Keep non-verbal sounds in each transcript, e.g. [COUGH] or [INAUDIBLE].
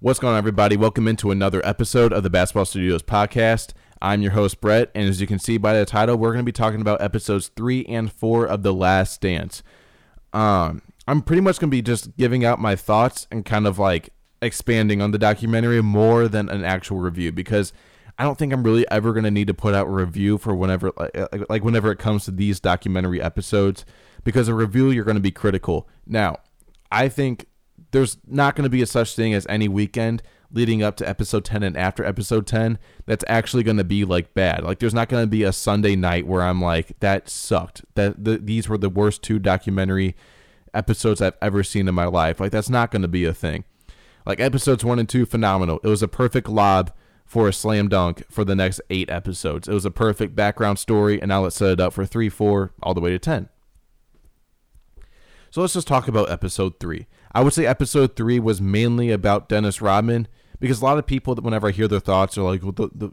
What's going on, everybody? Welcome into another episode of the Basketball Studios podcast. I'm your host, Brett, and as you can see by the title, we're going to be talking about episodes three and four of The Last Dance. Um, I'm pretty much going to be just giving out my thoughts and kind of like expanding on the documentary more than an actual review because I don't think I'm really ever going to need to put out a review for whenever like, like whenever it comes to these documentary episodes because a review you're going to be critical. Now, I think there's not going to be a such thing as any weekend leading up to episode 10 and after episode 10 that's actually going to be like bad. Like there's not going to be a Sunday night where I'm like that sucked. That the, these were the worst two documentary episodes I've ever seen in my life. Like that's not going to be a thing. Like episodes 1 and 2 phenomenal. It was a perfect lob for a slam dunk for the next 8 episodes. It was a perfect background story and now let's set it up for 3, 4 all the way to 10. So let's just talk about episode 3. I would say episode three was mainly about Dennis Rodman because a lot of people, that whenever I hear their thoughts, are like, well, the, the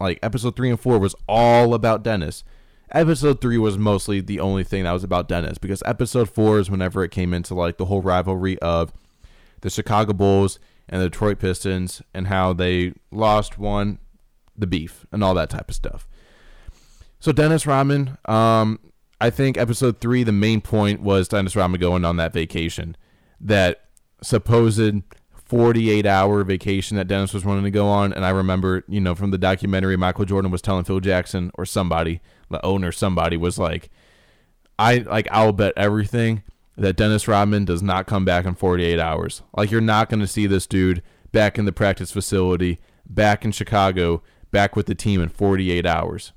like episode three and four was all about Dennis. Episode three was mostly the only thing that was about Dennis because episode four is whenever it came into like the whole rivalry of the Chicago Bulls and the Detroit Pistons and how they lost, one, the beef, and all that type of stuff. So Dennis Rodman, um, I think episode three, the main point was Dennis Rodman going on that vacation that supposed 48 hour vacation that Dennis was wanting to go on. And I remember, you know, from the documentary, Michael Jordan was telling Phil Jackson or somebody, the owner, somebody was like, I like, I'll bet everything that Dennis Rodman does not come back in 48 hours. Like, you're not going to see this dude back in the practice facility, back in Chicago, back with the team in 48 hours.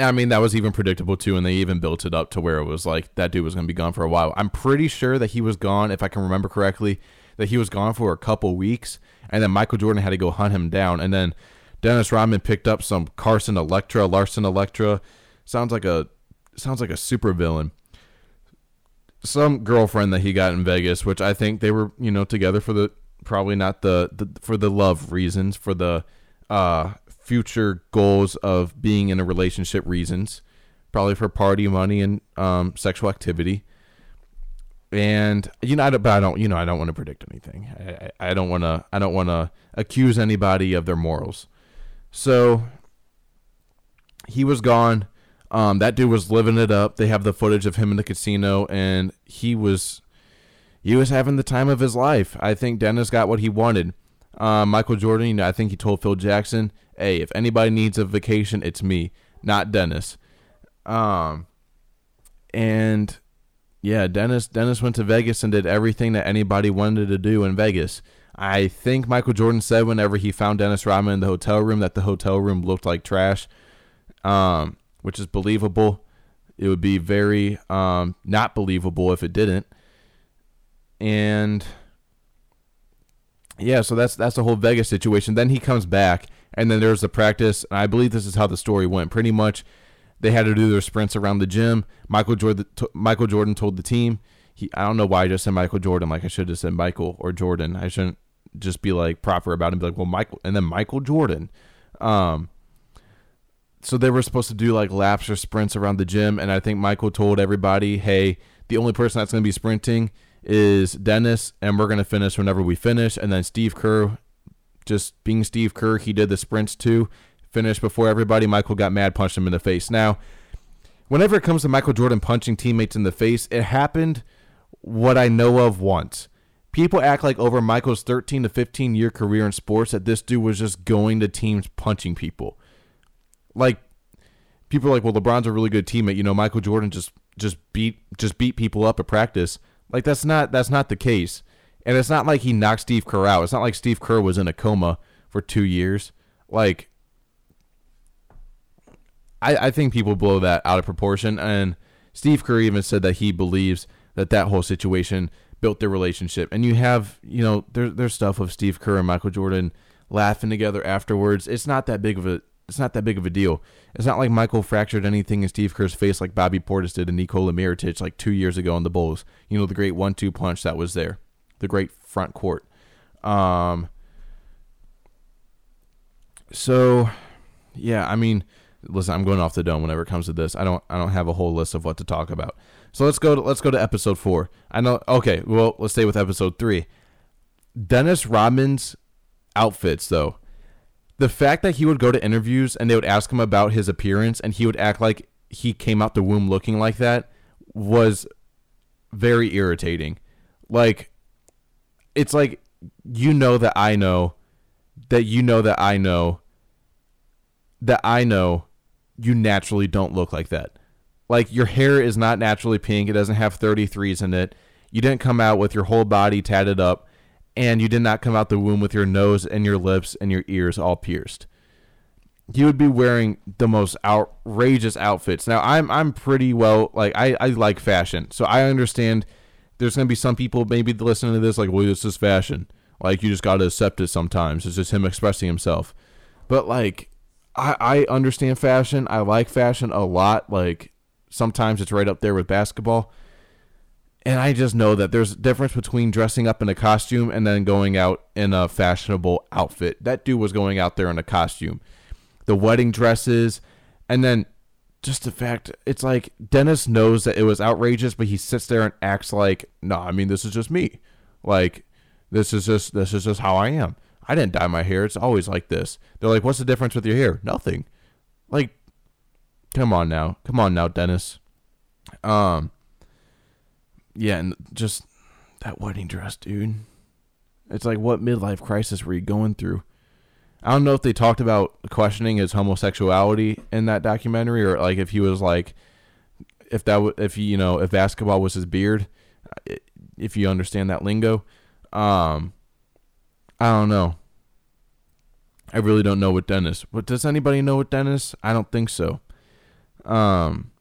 I mean, that was even predictable too, and they even built it up to where it was like that dude was going to be gone for a while. I'm pretty sure that he was gone, if I can remember correctly, that he was gone for a couple weeks, and then Michael Jordan had to go hunt him down, and then Dennis Rodman picked up some Carson Electra, Larson Electra. Sounds like a sounds like a super villain. Some girlfriend that he got in Vegas, which I think they were, you know, together for the probably not the, the for the love reasons, for the uh future goals of being in a relationship reasons, probably for party money and um, sexual activity. And you know, I don't, but I don't, you know, I don't want to predict anything. I, I don't want to, I don't want to accuse anybody of their morals. So he was gone. Um, that dude was living it up. They have the footage of him in the casino, and he was, he was having the time of his life. I think Dennis got what he wanted. Um, Michael Jordan, you know, I think he told Phil Jackson, hey, if anybody needs a vacation, it's me, not Dennis. Um, and yeah, Dennis Dennis went to Vegas and did everything that anybody wanted to do in Vegas. I think Michael Jordan said whenever he found Dennis Rodman in the hotel room that the hotel room looked like trash, um, which is believable. It would be very um, not believable if it didn't. And yeah, so that's that's the whole Vegas situation. Then he comes back and then there's the practice. And I believe this is how the story went. Pretty much, they had to do their sprints around the gym. Michael Jordan, Michael Jordan told the team. He, I don't know why I just said Michael Jordan. Like I should have said Michael or Jordan. I shouldn't just be like proper about it. And be like, well, Michael, and then Michael Jordan. Um, so they were supposed to do like laps or sprints around the gym, and I think Michael told everybody, "Hey, the only person that's going to be sprinting is Dennis, and we're going to finish whenever we finish." And then Steve Kerr just being Steve Kerr, he did the sprints too. Finished before everybody. Michael got mad, punched him in the face. Now, whenever it comes to Michael Jordan punching teammates in the face, it happened what I know of once. People act like over Michael's 13 to 15 year career in sports that this dude was just going to teams punching people. Like people are like, well, LeBron's a really good teammate. You know, Michael Jordan just just beat just beat people up at practice. Like that's not that's not the case. And it's not like he knocked Steve Kerr out. It's not like Steve Kerr was in a coma for two years. Like, I, I think people blow that out of proportion. And Steve Kerr even said that he believes that that whole situation built their relationship. And you have, you know, there, there's stuff of Steve Kerr and Michael Jordan laughing together afterwards. It's not that big of a it's not that big of a deal. It's not like Michael fractured anything in Steve Kerr's face like Bobby Portis did to Nikola Mirotic like two years ago in the Bulls. You know, the great one-two punch that was there the great front court. Um, so, yeah, I mean, listen, I'm going off the dome whenever it comes to this. I don't I don't have a whole list of what to talk about. So let's go to let's go to episode four. I know. Okay, well, let's stay with episode three. Dennis Rodman's outfits though. The fact that he would go to interviews and they would ask him about his appearance and he would act like he came out the womb looking like that was very irritating. Like it's like you know that I know that you know that I know that I know you naturally don't look like that. Like your hair is not naturally pink. It doesn't have 33s in it. You didn't come out with your whole body tatted up and you did not come out the womb with your nose and your lips and your ears all pierced. You would be wearing the most outrageous outfits. Now I'm I'm pretty well like I, I like fashion. So I understand there's gonna be some people maybe listening to this like, well, this is fashion. Like you just gotta accept it sometimes. It's just him expressing himself. But like I, I understand fashion. I like fashion a lot. Like sometimes it's right up there with basketball. And I just know that there's a difference between dressing up in a costume and then going out in a fashionable outfit. That dude was going out there in a costume. The wedding dresses, and then just the fact it's like Dennis knows that it was outrageous, but he sits there and acts like, no, I mean this is just me. Like this is just this is just how I am. I didn't dye my hair. It's always like this. They're like, what's the difference with your hair? Nothing. Like, come on now, come on now, Dennis. Um, yeah, and just that wedding dress, dude. It's like, what midlife crisis were you going through? I don't know if they talked about questioning his homosexuality in that documentary, or like if he was like, if that w- if you know if basketball was his beard, if you understand that lingo. Um, I don't know. I really don't know what Dennis. But does anybody know what Dennis? I don't think so. Um,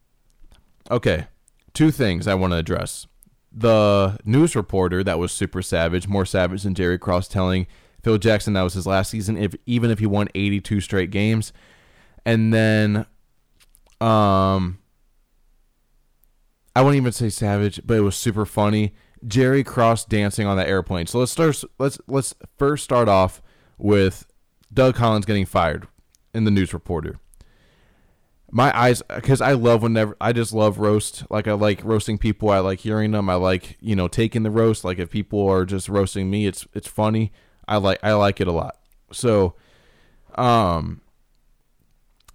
okay, two things I want to address. The news reporter that was super savage, more savage than Jerry Krause, telling Phil Jackson that was his last season, if even if he won 82 straight games. And then, um, I wouldn't even say savage, but it was super funny. Jerry Krause dancing on that airplane. So let's start. Let's let's first start off with Doug Collins getting fired in the news reporter. My eyes, because I love whenever I just love roast. Like I like roasting people. I like hearing them. I like you know taking the roast. Like if people are just roasting me, it's it's funny. I like I like it a lot. So, um,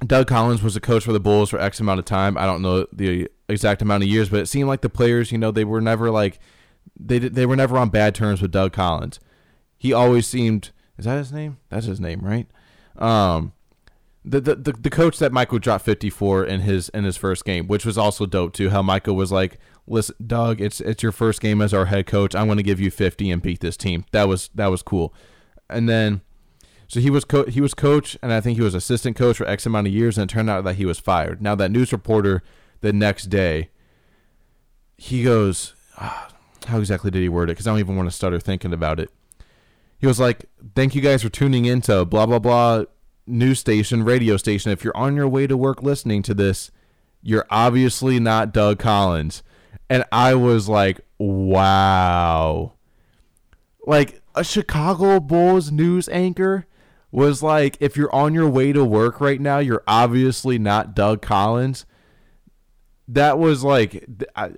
Doug Collins was a coach for the Bulls for X amount of time. I don't know the exact amount of years, but it seemed like the players, you know, they were never like they they were never on bad terms with Doug Collins. He always seemed is that his name? That's his name, right? Um, the, the the coach that Michael dropped 54 in his in his first game, which was also dope too. How Michael was like, "Listen, Doug, it's it's your first game as our head coach. I'm going to give you 50 and beat this team." That was that was cool. And then so he was co- he was coach and I think he was assistant coach for X amount of years and it turned out that he was fired. Now that news reporter the next day he goes, ah, how exactly did he word it? Because I don't even want to stutter thinking about it. He was like, "Thank you guys for tuning in to blah blah blah news station, radio station. If you're on your way to work listening to this, you're obviously not Doug Collins." And I was like, "Wow." Like a Chicago Bulls news anchor was like, if you're on your way to work right now, you're obviously not Doug Collins. That was like, I,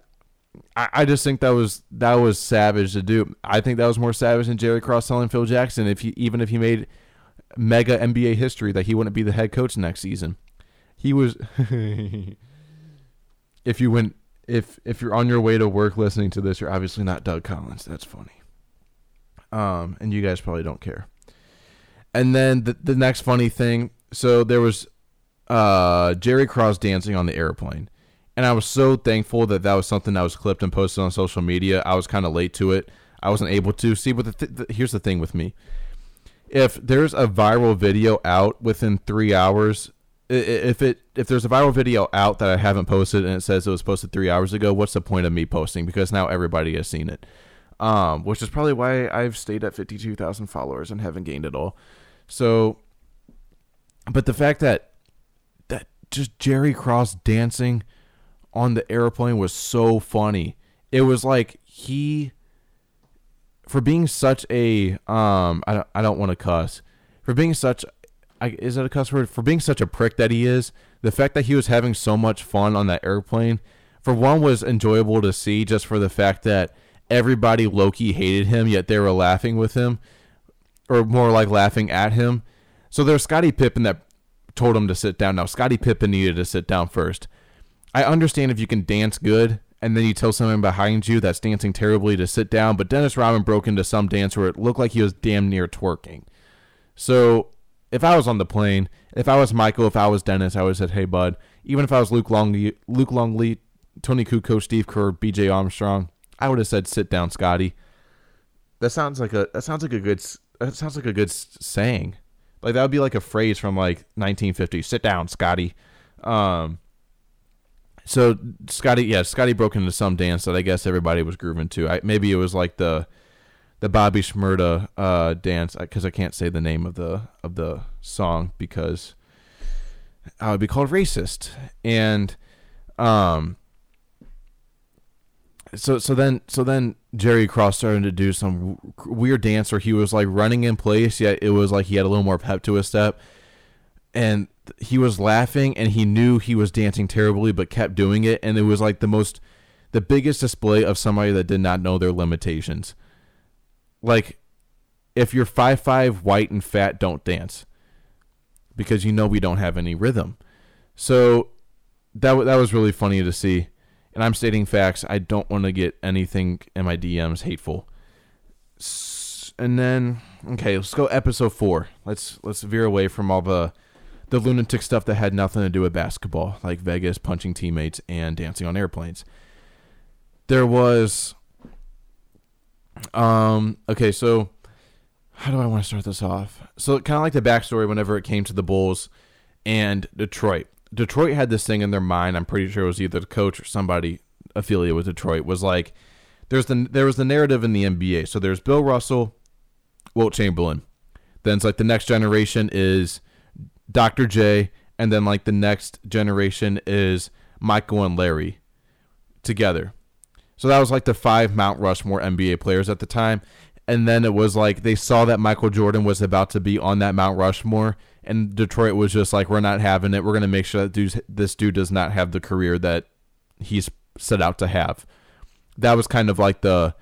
I, just think that was that was savage to do. I think that was more savage than Jerry Krause telling Phil Jackson if he even if he made mega NBA history that he wouldn't be the head coach next season. He was [LAUGHS] if you went if if you're on your way to work listening to this, you're obviously not Doug Collins. That's funny. Um, and you guys probably don't care. And then the the next funny thing, so there was uh Jerry Krause dancing on the airplane and I was so thankful that that was something that was clipped and posted on social media. I was kind of late to it. I wasn't able to see. But the th- the, here's the thing with me: if there's a viral video out within three hours, if it if there's a viral video out that I haven't posted and it says it was posted three hours ago, what's the point of me posting? Because now everybody has seen it. Um, which is probably why I've stayed at fifty two thousand followers and haven't gained it all. So, but the fact that that just Jerry Krause dancing on the airplane was so funny. It was like he for being such a um I don't I don't want to cuss. For being such I, is that a cuss word? For being such a prick that he is, the fact that he was having so much fun on that airplane, for one, was enjoyable to see just for the fact that everybody Loki hated him, yet they were laughing with him, or more like laughing at him. So there's Scottie Pippen that told him to sit down. Now Scottie Pippen needed to sit down first. I understand if you can dance good and then you tell someone behind you that's dancing terribly to sit down, but Dennis Rodman broke into some dance where it looked like he was damn near twerking. So if I was on the plane, if I was Michael, if I was Dennis, I would have said, "Hey, bud." Even if I was Luke Longley, Luke Longley, Toni Kukoc, Steve Kerr, B.J. Armstrong, I would have said, "Sit down, Scottie." That sounds like a that sounds like a good that sounds like a good saying. Like that would be like a phrase from like 1950. Sit down, Scottie. Um. So Scottie, yeah, Scottie broke into some dance that I guess everybody was grooving to. I, maybe it was like the the Bobby Shmurda uh, dance because I can't say the name of the of the song because I would be called racist. And um, so so then so then Jerry Krause started to do some weird dance where he was like running in place, yet it was like he had a little more pep to his step, and he was laughing and he knew he was dancing terribly, but kept doing it, and it was like the most the biggest display of somebody that did not know their limitations. Like, if you're five five, white and fat, don't dance because you know we don't have any rhythm. So that that was really funny to see and I'm stating facts. I don't want to get anything in my DMs hateful. And then, okay, let's go episode four. Let's let's veer away from all the the lunatic stuff that had nothing to do with basketball, like Vegas punching teammates and dancing on airplanes. There was, um, okay, so how do I want to start this off? So kind of like the backstory whenever it came to the Bulls and Detroit. Detroit had this thing in their mind. I'm pretty sure it was either the coach or somebody affiliated with Detroit was like, there's the there was the narrative in the NBA. So there's Bill Russell, Wilt Chamberlain. Then it's like the next generation is Dr. J, and then like the next generation is Michael and Larry together. So that was like the five Mount Rushmore NBA players at the time. And then it was like they saw that Michael Jordan was about to be on that Mount Rushmore, and Detroit was just like, "We're not having it. We're going to make sure that this dude does not have the career that he's set out to have." That was kind of like the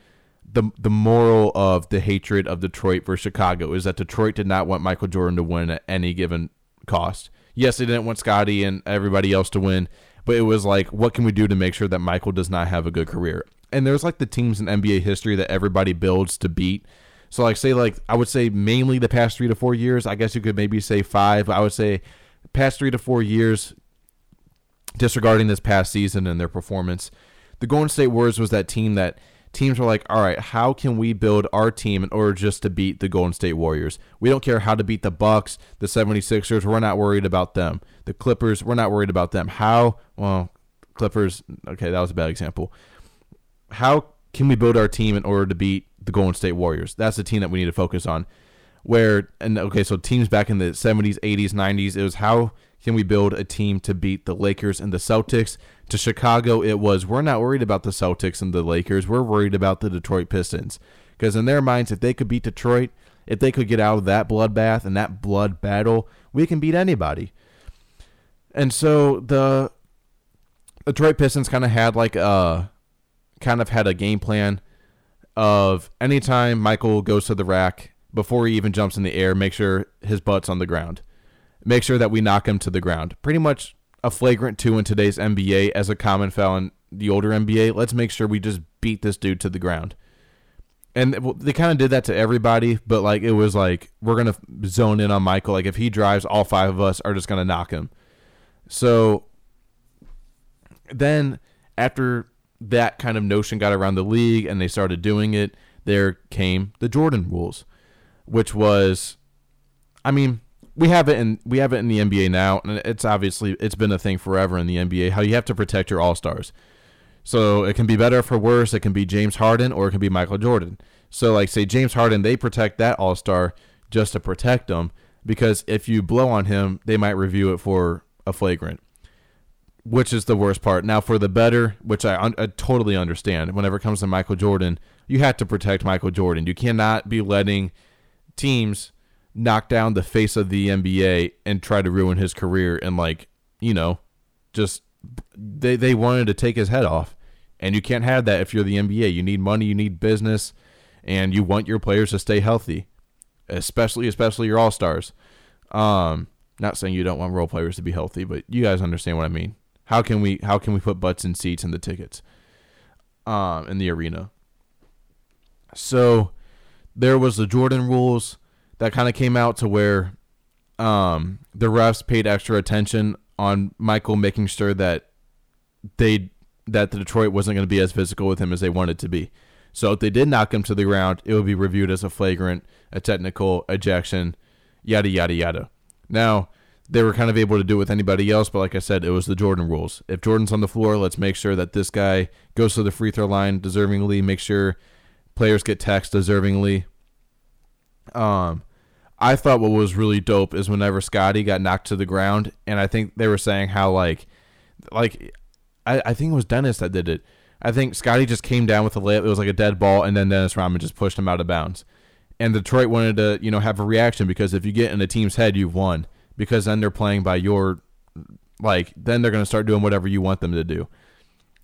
the the moral of the hatred of Detroit for Chicago is that Detroit did not want Michael Jordan to win at any given cost. Yes, they didn't want Scottie and everybody else to win, but it was like, what can we do to make sure that Michael does not have a good career? And there's like the teams in NBA history that everybody builds to beat so like say like I would say mainly the past three to four years. I guess you could maybe say five. I would say past three to four years, disregarding this past season and their performance, the Golden State Warriors was that team that teams were like, all right, how can we build our team in order just to beat the Golden State Warriors? We don't care how to beat the Bucks, the 76ers, we're not worried about them. The Clippers, we're not worried about them. How, well, Clippers, okay, that was a bad example. How can we build our team in order to beat the Golden State Warriors. That's the team that we need to focus on. Where and okay, so teams back in the 70s, 80s, 90s, it was how can we build a team to beat the Lakers and the Celtics? To Chicago, it was we're not worried about the Celtics and the Lakers. We're worried about the Detroit Pistons. Because in their minds, if they could beat Detroit, if they could get out of that bloodbath and that blood battle, we can beat anybody. And so the Detroit Pistons kind of had like a kind of had a game plan of anytime Michael goes to the rack before he even jumps in the air, make sure his butt's on the ground. Make sure that we knock him to the ground. Pretty much a flagrant two in today's NBA as a common foul in the older NBA. Let's make sure we just beat this dude to the ground. And they kind of did that to everybody, but like it was like we're gonna zone in on Michael. Like if he drives, all five of us are just gonna knock him. So then after that kind of notion got around the league and they started doing it, there came the Jordan rules, which was, I mean, we have it in we have it in the NBA now, and it's obviously it's been a thing forever in the NBA. How you have to protect your all stars. So it can be better for worse. It can be James Harden or it can be Michael Jordan. So like say James Harden, they protect that all star just to protect them because if you blow on him, they might review it for a flagrant which is the worst part. Now, for the better, which I, I, totally understand, whenever it comes to Michael Jordan, you have to protect Michael Jordan. You cannot be letting teams knock down the face of the NBA and try to ruin his career and, like, you know, just they, they wanted to take his head off. And you can't have that if you're the NBA. You need money, you need business, and you want your players to stay healthy, especially especially your all-stars. Um not saying you don't want role players to be healthy, but you guys understand what I mean. How can we how can we put butts in seats in the tickets? Um in the arena. So there was the Jordan rules that kind of came out to where um, the refs paid extra attention on Michael, making sure that they that the Detroit wasn't going to be as physical with him as they wanted to be. So if they did knock him to the ground, it would be reviewed as a flagrant, a technical ejection, yada yada yada. Now they were kind of able to do it with anybody else, but like I said, it was the Jordan rules. If Jordan's on the floor, let's make sure that this guy goes to the free throw line deservingly. Make sure players get taxed deservingly. Um, I thought what was really dope is whenever Scottie got knocked to the ground, and I think they were saying how like, like, I, I think it was Dennis that did it. I think Scottie just came down with a layup. It was like a dead ball, and then Dennis Rodman just pushed him out of bounds. And Detroit wanted to, you know, have a reaction because if you get in a team's head, you've won. Because then they're playing by your, like, then they're going to start doing whatever you want them to do.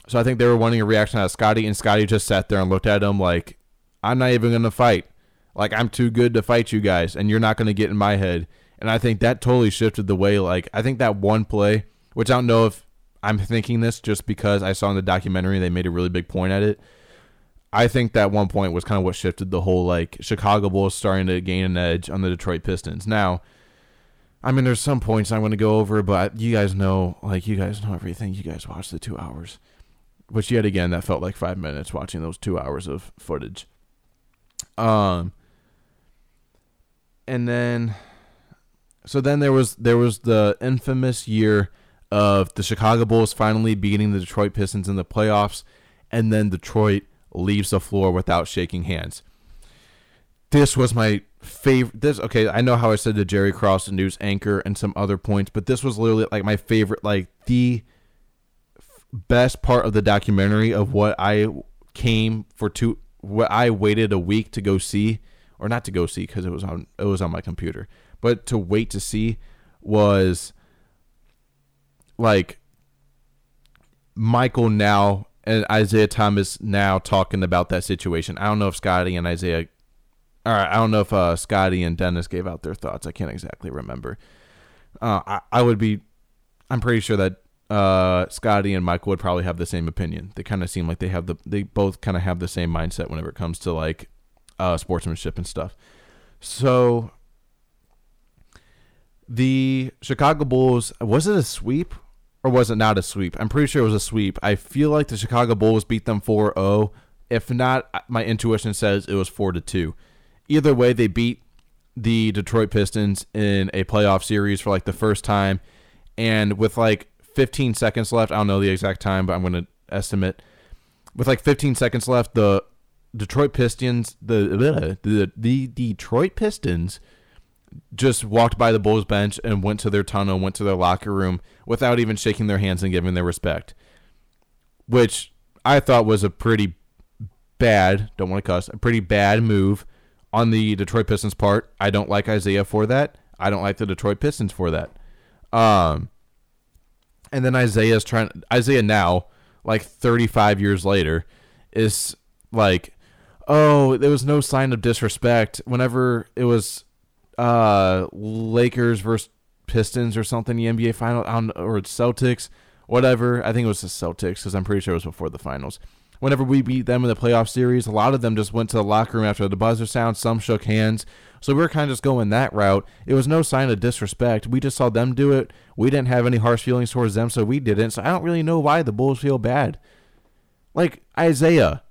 So I think they were wanting a reaction out of Scottie, and Scottie just sat there and looked at him like, I'm not even going to fight. Like I'm too good to fight you guys, and you're not going to get in my head. And I think that totally shifted the way. Like I think that one play, which I don't know if I'm thinking this just because I saw in the documentary they made a really big point at it. I think that one point was kind of what shifted the whole like Chicago Bulls starting to gain an edge on the Detroit Pistons. Now, I mean, there's some points I'm going to go over, but you guys know, like you guys know everything. You guys watched the two hours, which yet again that felt like five minutes watching those two hours of footage. Um, and then so then there was there was the infamous year of the Chicago Bulls finally beating the Detroit Pistons in the playoffs, and then Detroit leaves the floor without shaking hands. This was my favorite. This okay. I know how I said the Jerry Krause the news anchor, and some other points, but this was literally like my favorite, like the best part of the documentary of what I came for two. What I waited a week to go see or not to go see because it was on it was on my computer, but to wait to see was like Michael now and Isiah Thomas now talking about that situation. I don't know if Scottie and Isiah, all right, I don't know if uh, Scottie and Dennis gave out their thoughts. I can't exactly remember. Uh, I, I would be, I'm pretty sure that uh, Scottie and Michael would probably have the same opinion. They kind of seem like they have the, they both kind of have the same mindset whenever it comes to like uh, sportsmanship and stuff. So the Chicago Bulls was it a sweep or was it not a sweep? I'm pretty sure it was a sweep. I feel like the Chicago Bulls beat them 4-0. If not, my intuition says it was 4 to 2. Either way, they beat the Detroit Pistons in a playoff series for like the first time and with like 15 seconds left, I don't know the exact time, but I'm going to estimate with like 15 seconds left, the Detroit Pistons, the, the the Detroit Pistons just walked by the Bulls bench and went to their tunnel, went to their locker room without even shaking their hands and giving their respect. Which I thought was a pretty bad, don't want to cuss, a pretty bad move on the Detroit Pistons part. I don't like Isiah for that. I don't like the Detroit Pistons for that. Um and then Isiah's trying Isiah now, like 35 years later, is like oh, there was no sign of disrespect whenever it was uh Lakers versus Pistons or something, the NBA final or Celtics, whatever. I think it was the Celtics because I'm pretty sure it was before the finals. Whenever we beat them in the playoff series, a lot of them just went to the locker room after the buzzer sound. Some shook hands. So we were kind of just going that route. It was no sign of disrespect. We just saw them do it. We didn't have any harsh feelings towards them, so we didn't. So I don't really know why the Bulls feel bad. Like Isiah,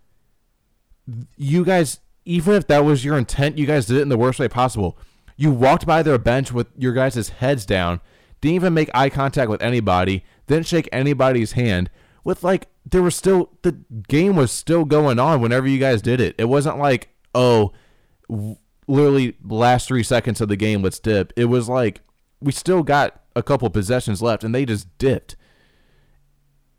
you guys, even if that was your intent, you guys did it in the worst way possible. You walked by their bench with your guys' heads down, didn't even make eye contact with anybody, didn't shake anybody's hand. With like, there was still, the game was still going on whenever you guys did it. It wasn't like, oh, literally last three seconds of the game, let's dip. It was like, we still got a couple possessions left and they just dipped.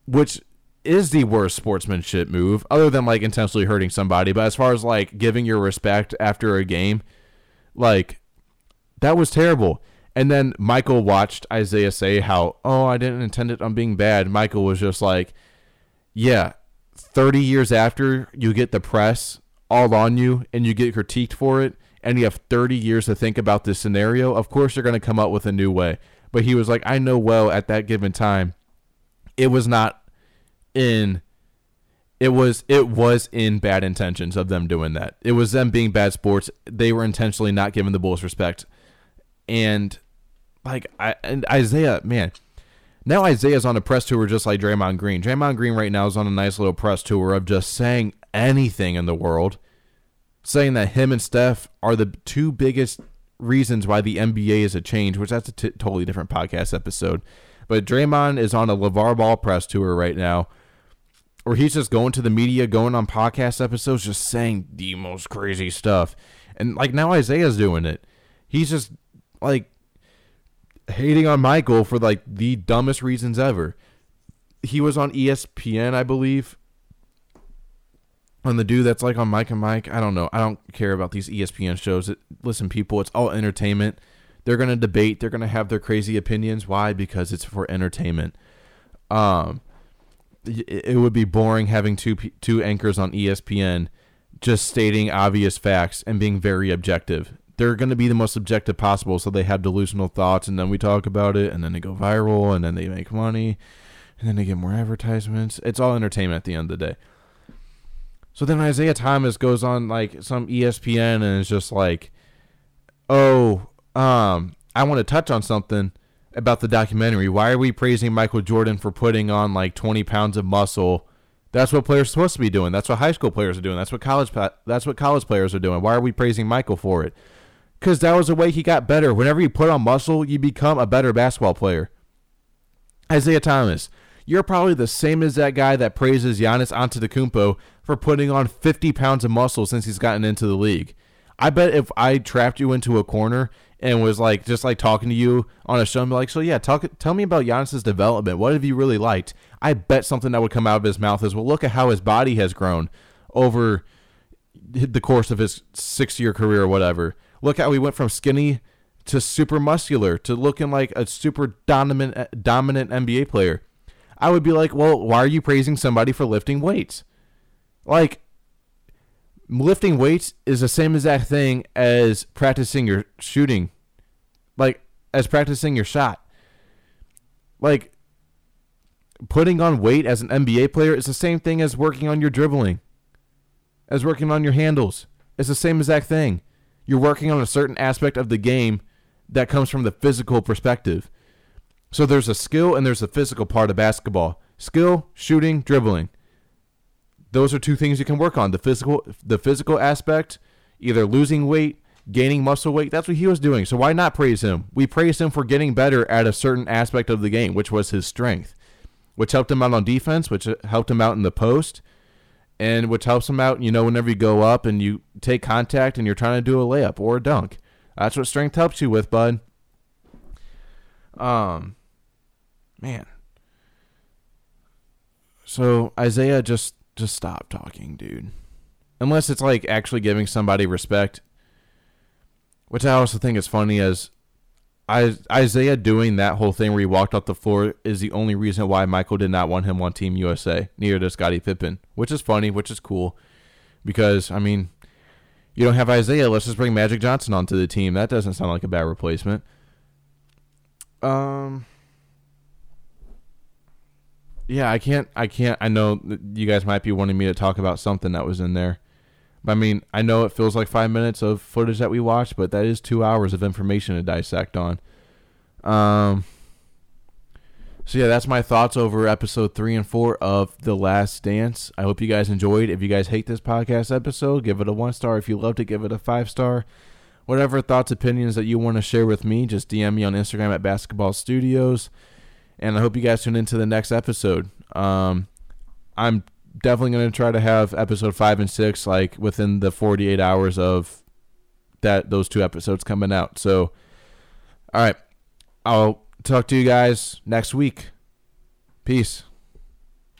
Which is the worst sportsmanship move, other than like intentionally hurting somebody. But as far as like giving your respect after a game, like that was terrible. And then Michael watched Isiah say how, oh, I didn't intend it on being bad. Michael was just like, yeah, 30 years after you get the press all on you and you get critiqued for it and you have 30 years to think about this scenario, of course you're going to come up with a new way. But he was like, I know well at that given time, it was not in it was it was in bad intentions of them doing that. It was them being bad sports. They were intentionally not giving the Bulls respect. And like I and Isiah, man, now Isiah's on a press tour just like Draymond Green. Draymond Green right now is on a nice little press tour of just saying anything in the world, saying that him and Steph are the two biggest reasons why the NBA is a change, which that's a t- totally different podcast episode. But Draymond is on a LeVar Ball press tour right now, where he's just going to the media, going on podcast episodes, just saying the most crazy stuff. And like now Isiah's doing it. He's just like hating on Michael for like the dumbest reasons ever. He was on ESPN, I believe. On the dude that's like on Mike and Mike. I don't know. I don't care about these ESPN shows. It, listen, people, it's all entertainment. They're gonna debate. They're gonna have their crazy opinions. Why? Because it's for entertainment. Um, it, would be boring having two two anchors on ESPN just stating obvious facts and being very objective they're going to be the most objective possible. So they have delusional thoughts, and then we talk about it, and then they go viral, and then they make money, and then they get more advertisements. It's all entertainment at the end of the day. So then Isiah Thomas goes on like some ESPN and is just like, "Oh, um, I want to touch on something about the documentary. Why are we praising Michael Jordan for putting on like 20 pounds of muscle?" That's what players are supposed to be doing. That's what high school players are doing. That's what college that's what college players are doing. Why are we praising Michael for it? because that was the way he got better. Whenever you put on muscle, you become a better basketball player. Isiah Thomas, you're probably the same as that guy that praises Giannis Antetokounmpo for putting on 50 pounds of muscle since he's gotten into the league. I bet if I trapped you into a corner and was like just like talking to you on a show and be like, so yeah, talk tell me about Giannis's development. What have you really liked? I bet something that would come out of his mouth is, well, look at how his body has grown over the course of his six year career or whatever. Look how he went from skinny to super muscular to looking like a super dominant eh, dominant NBA player. I would be like, well, why are you praising somebody for lifting weights? Like, lifting weights is the same exact thing as practicing your shooting, like as practicing your shot. Like, putting on weight as an NBA player is the same thing as working on your dribbling, as working on your handles. It's the same exact thing you're working on a certain aspect of the game that comes from the physical perspective. So there's a skill and there's a physical part of basketball. Skill, shooting, dribbling. Those are two things you can work on. The physical the physical aspect, either losing weight, gaining muscle weight, that's what he was doing. So why not praise him? We praise him for getting better at a certain aspect of the game, which was his strength, which helped him out on defense, which helped him out in the post, and which helps him out, you know, whenever you go up and you take contact and you're trying to do a layup or a dunk. That's what strength helps you with, bud. Um man. So Isiah just just stop talking, dude. Unless it's like actually giving somebody respect. Which I also think is funny as Isiah doing that whole thing where he walked off the floor is the only reason why Michael did not want him on Team USA. Neither does Scottie Pippen, which is funny, which is cool, because I mean, you don't have Isiah. Let's just bring Magic Johnson onto the team. That doesn't sound like a bad replacement. Um. Yeah, I can't. I can't. I know you guys might be wanting me to talk about something that was in there. I mean, I know it feels like five minutes of footage that we watched, but that is two hours of information to dissect on. Um. So yeah, that's my thoughts over episode three and four of The Last Dance. I hope you guys enjoyed. If you guys hate this podcast episode, give it a one star. If you loved it, give it a five star. Whatever thoughts, opinions that you want to share with me, just DM me on Instagram at Basketball Studios. And I hope you guys tune into the next episode. Um, I'm definitely going to try to have episode five and six like within the 48 hours of that those two episodes coming out. So, all right, I'll talk to you guys next week. Peace.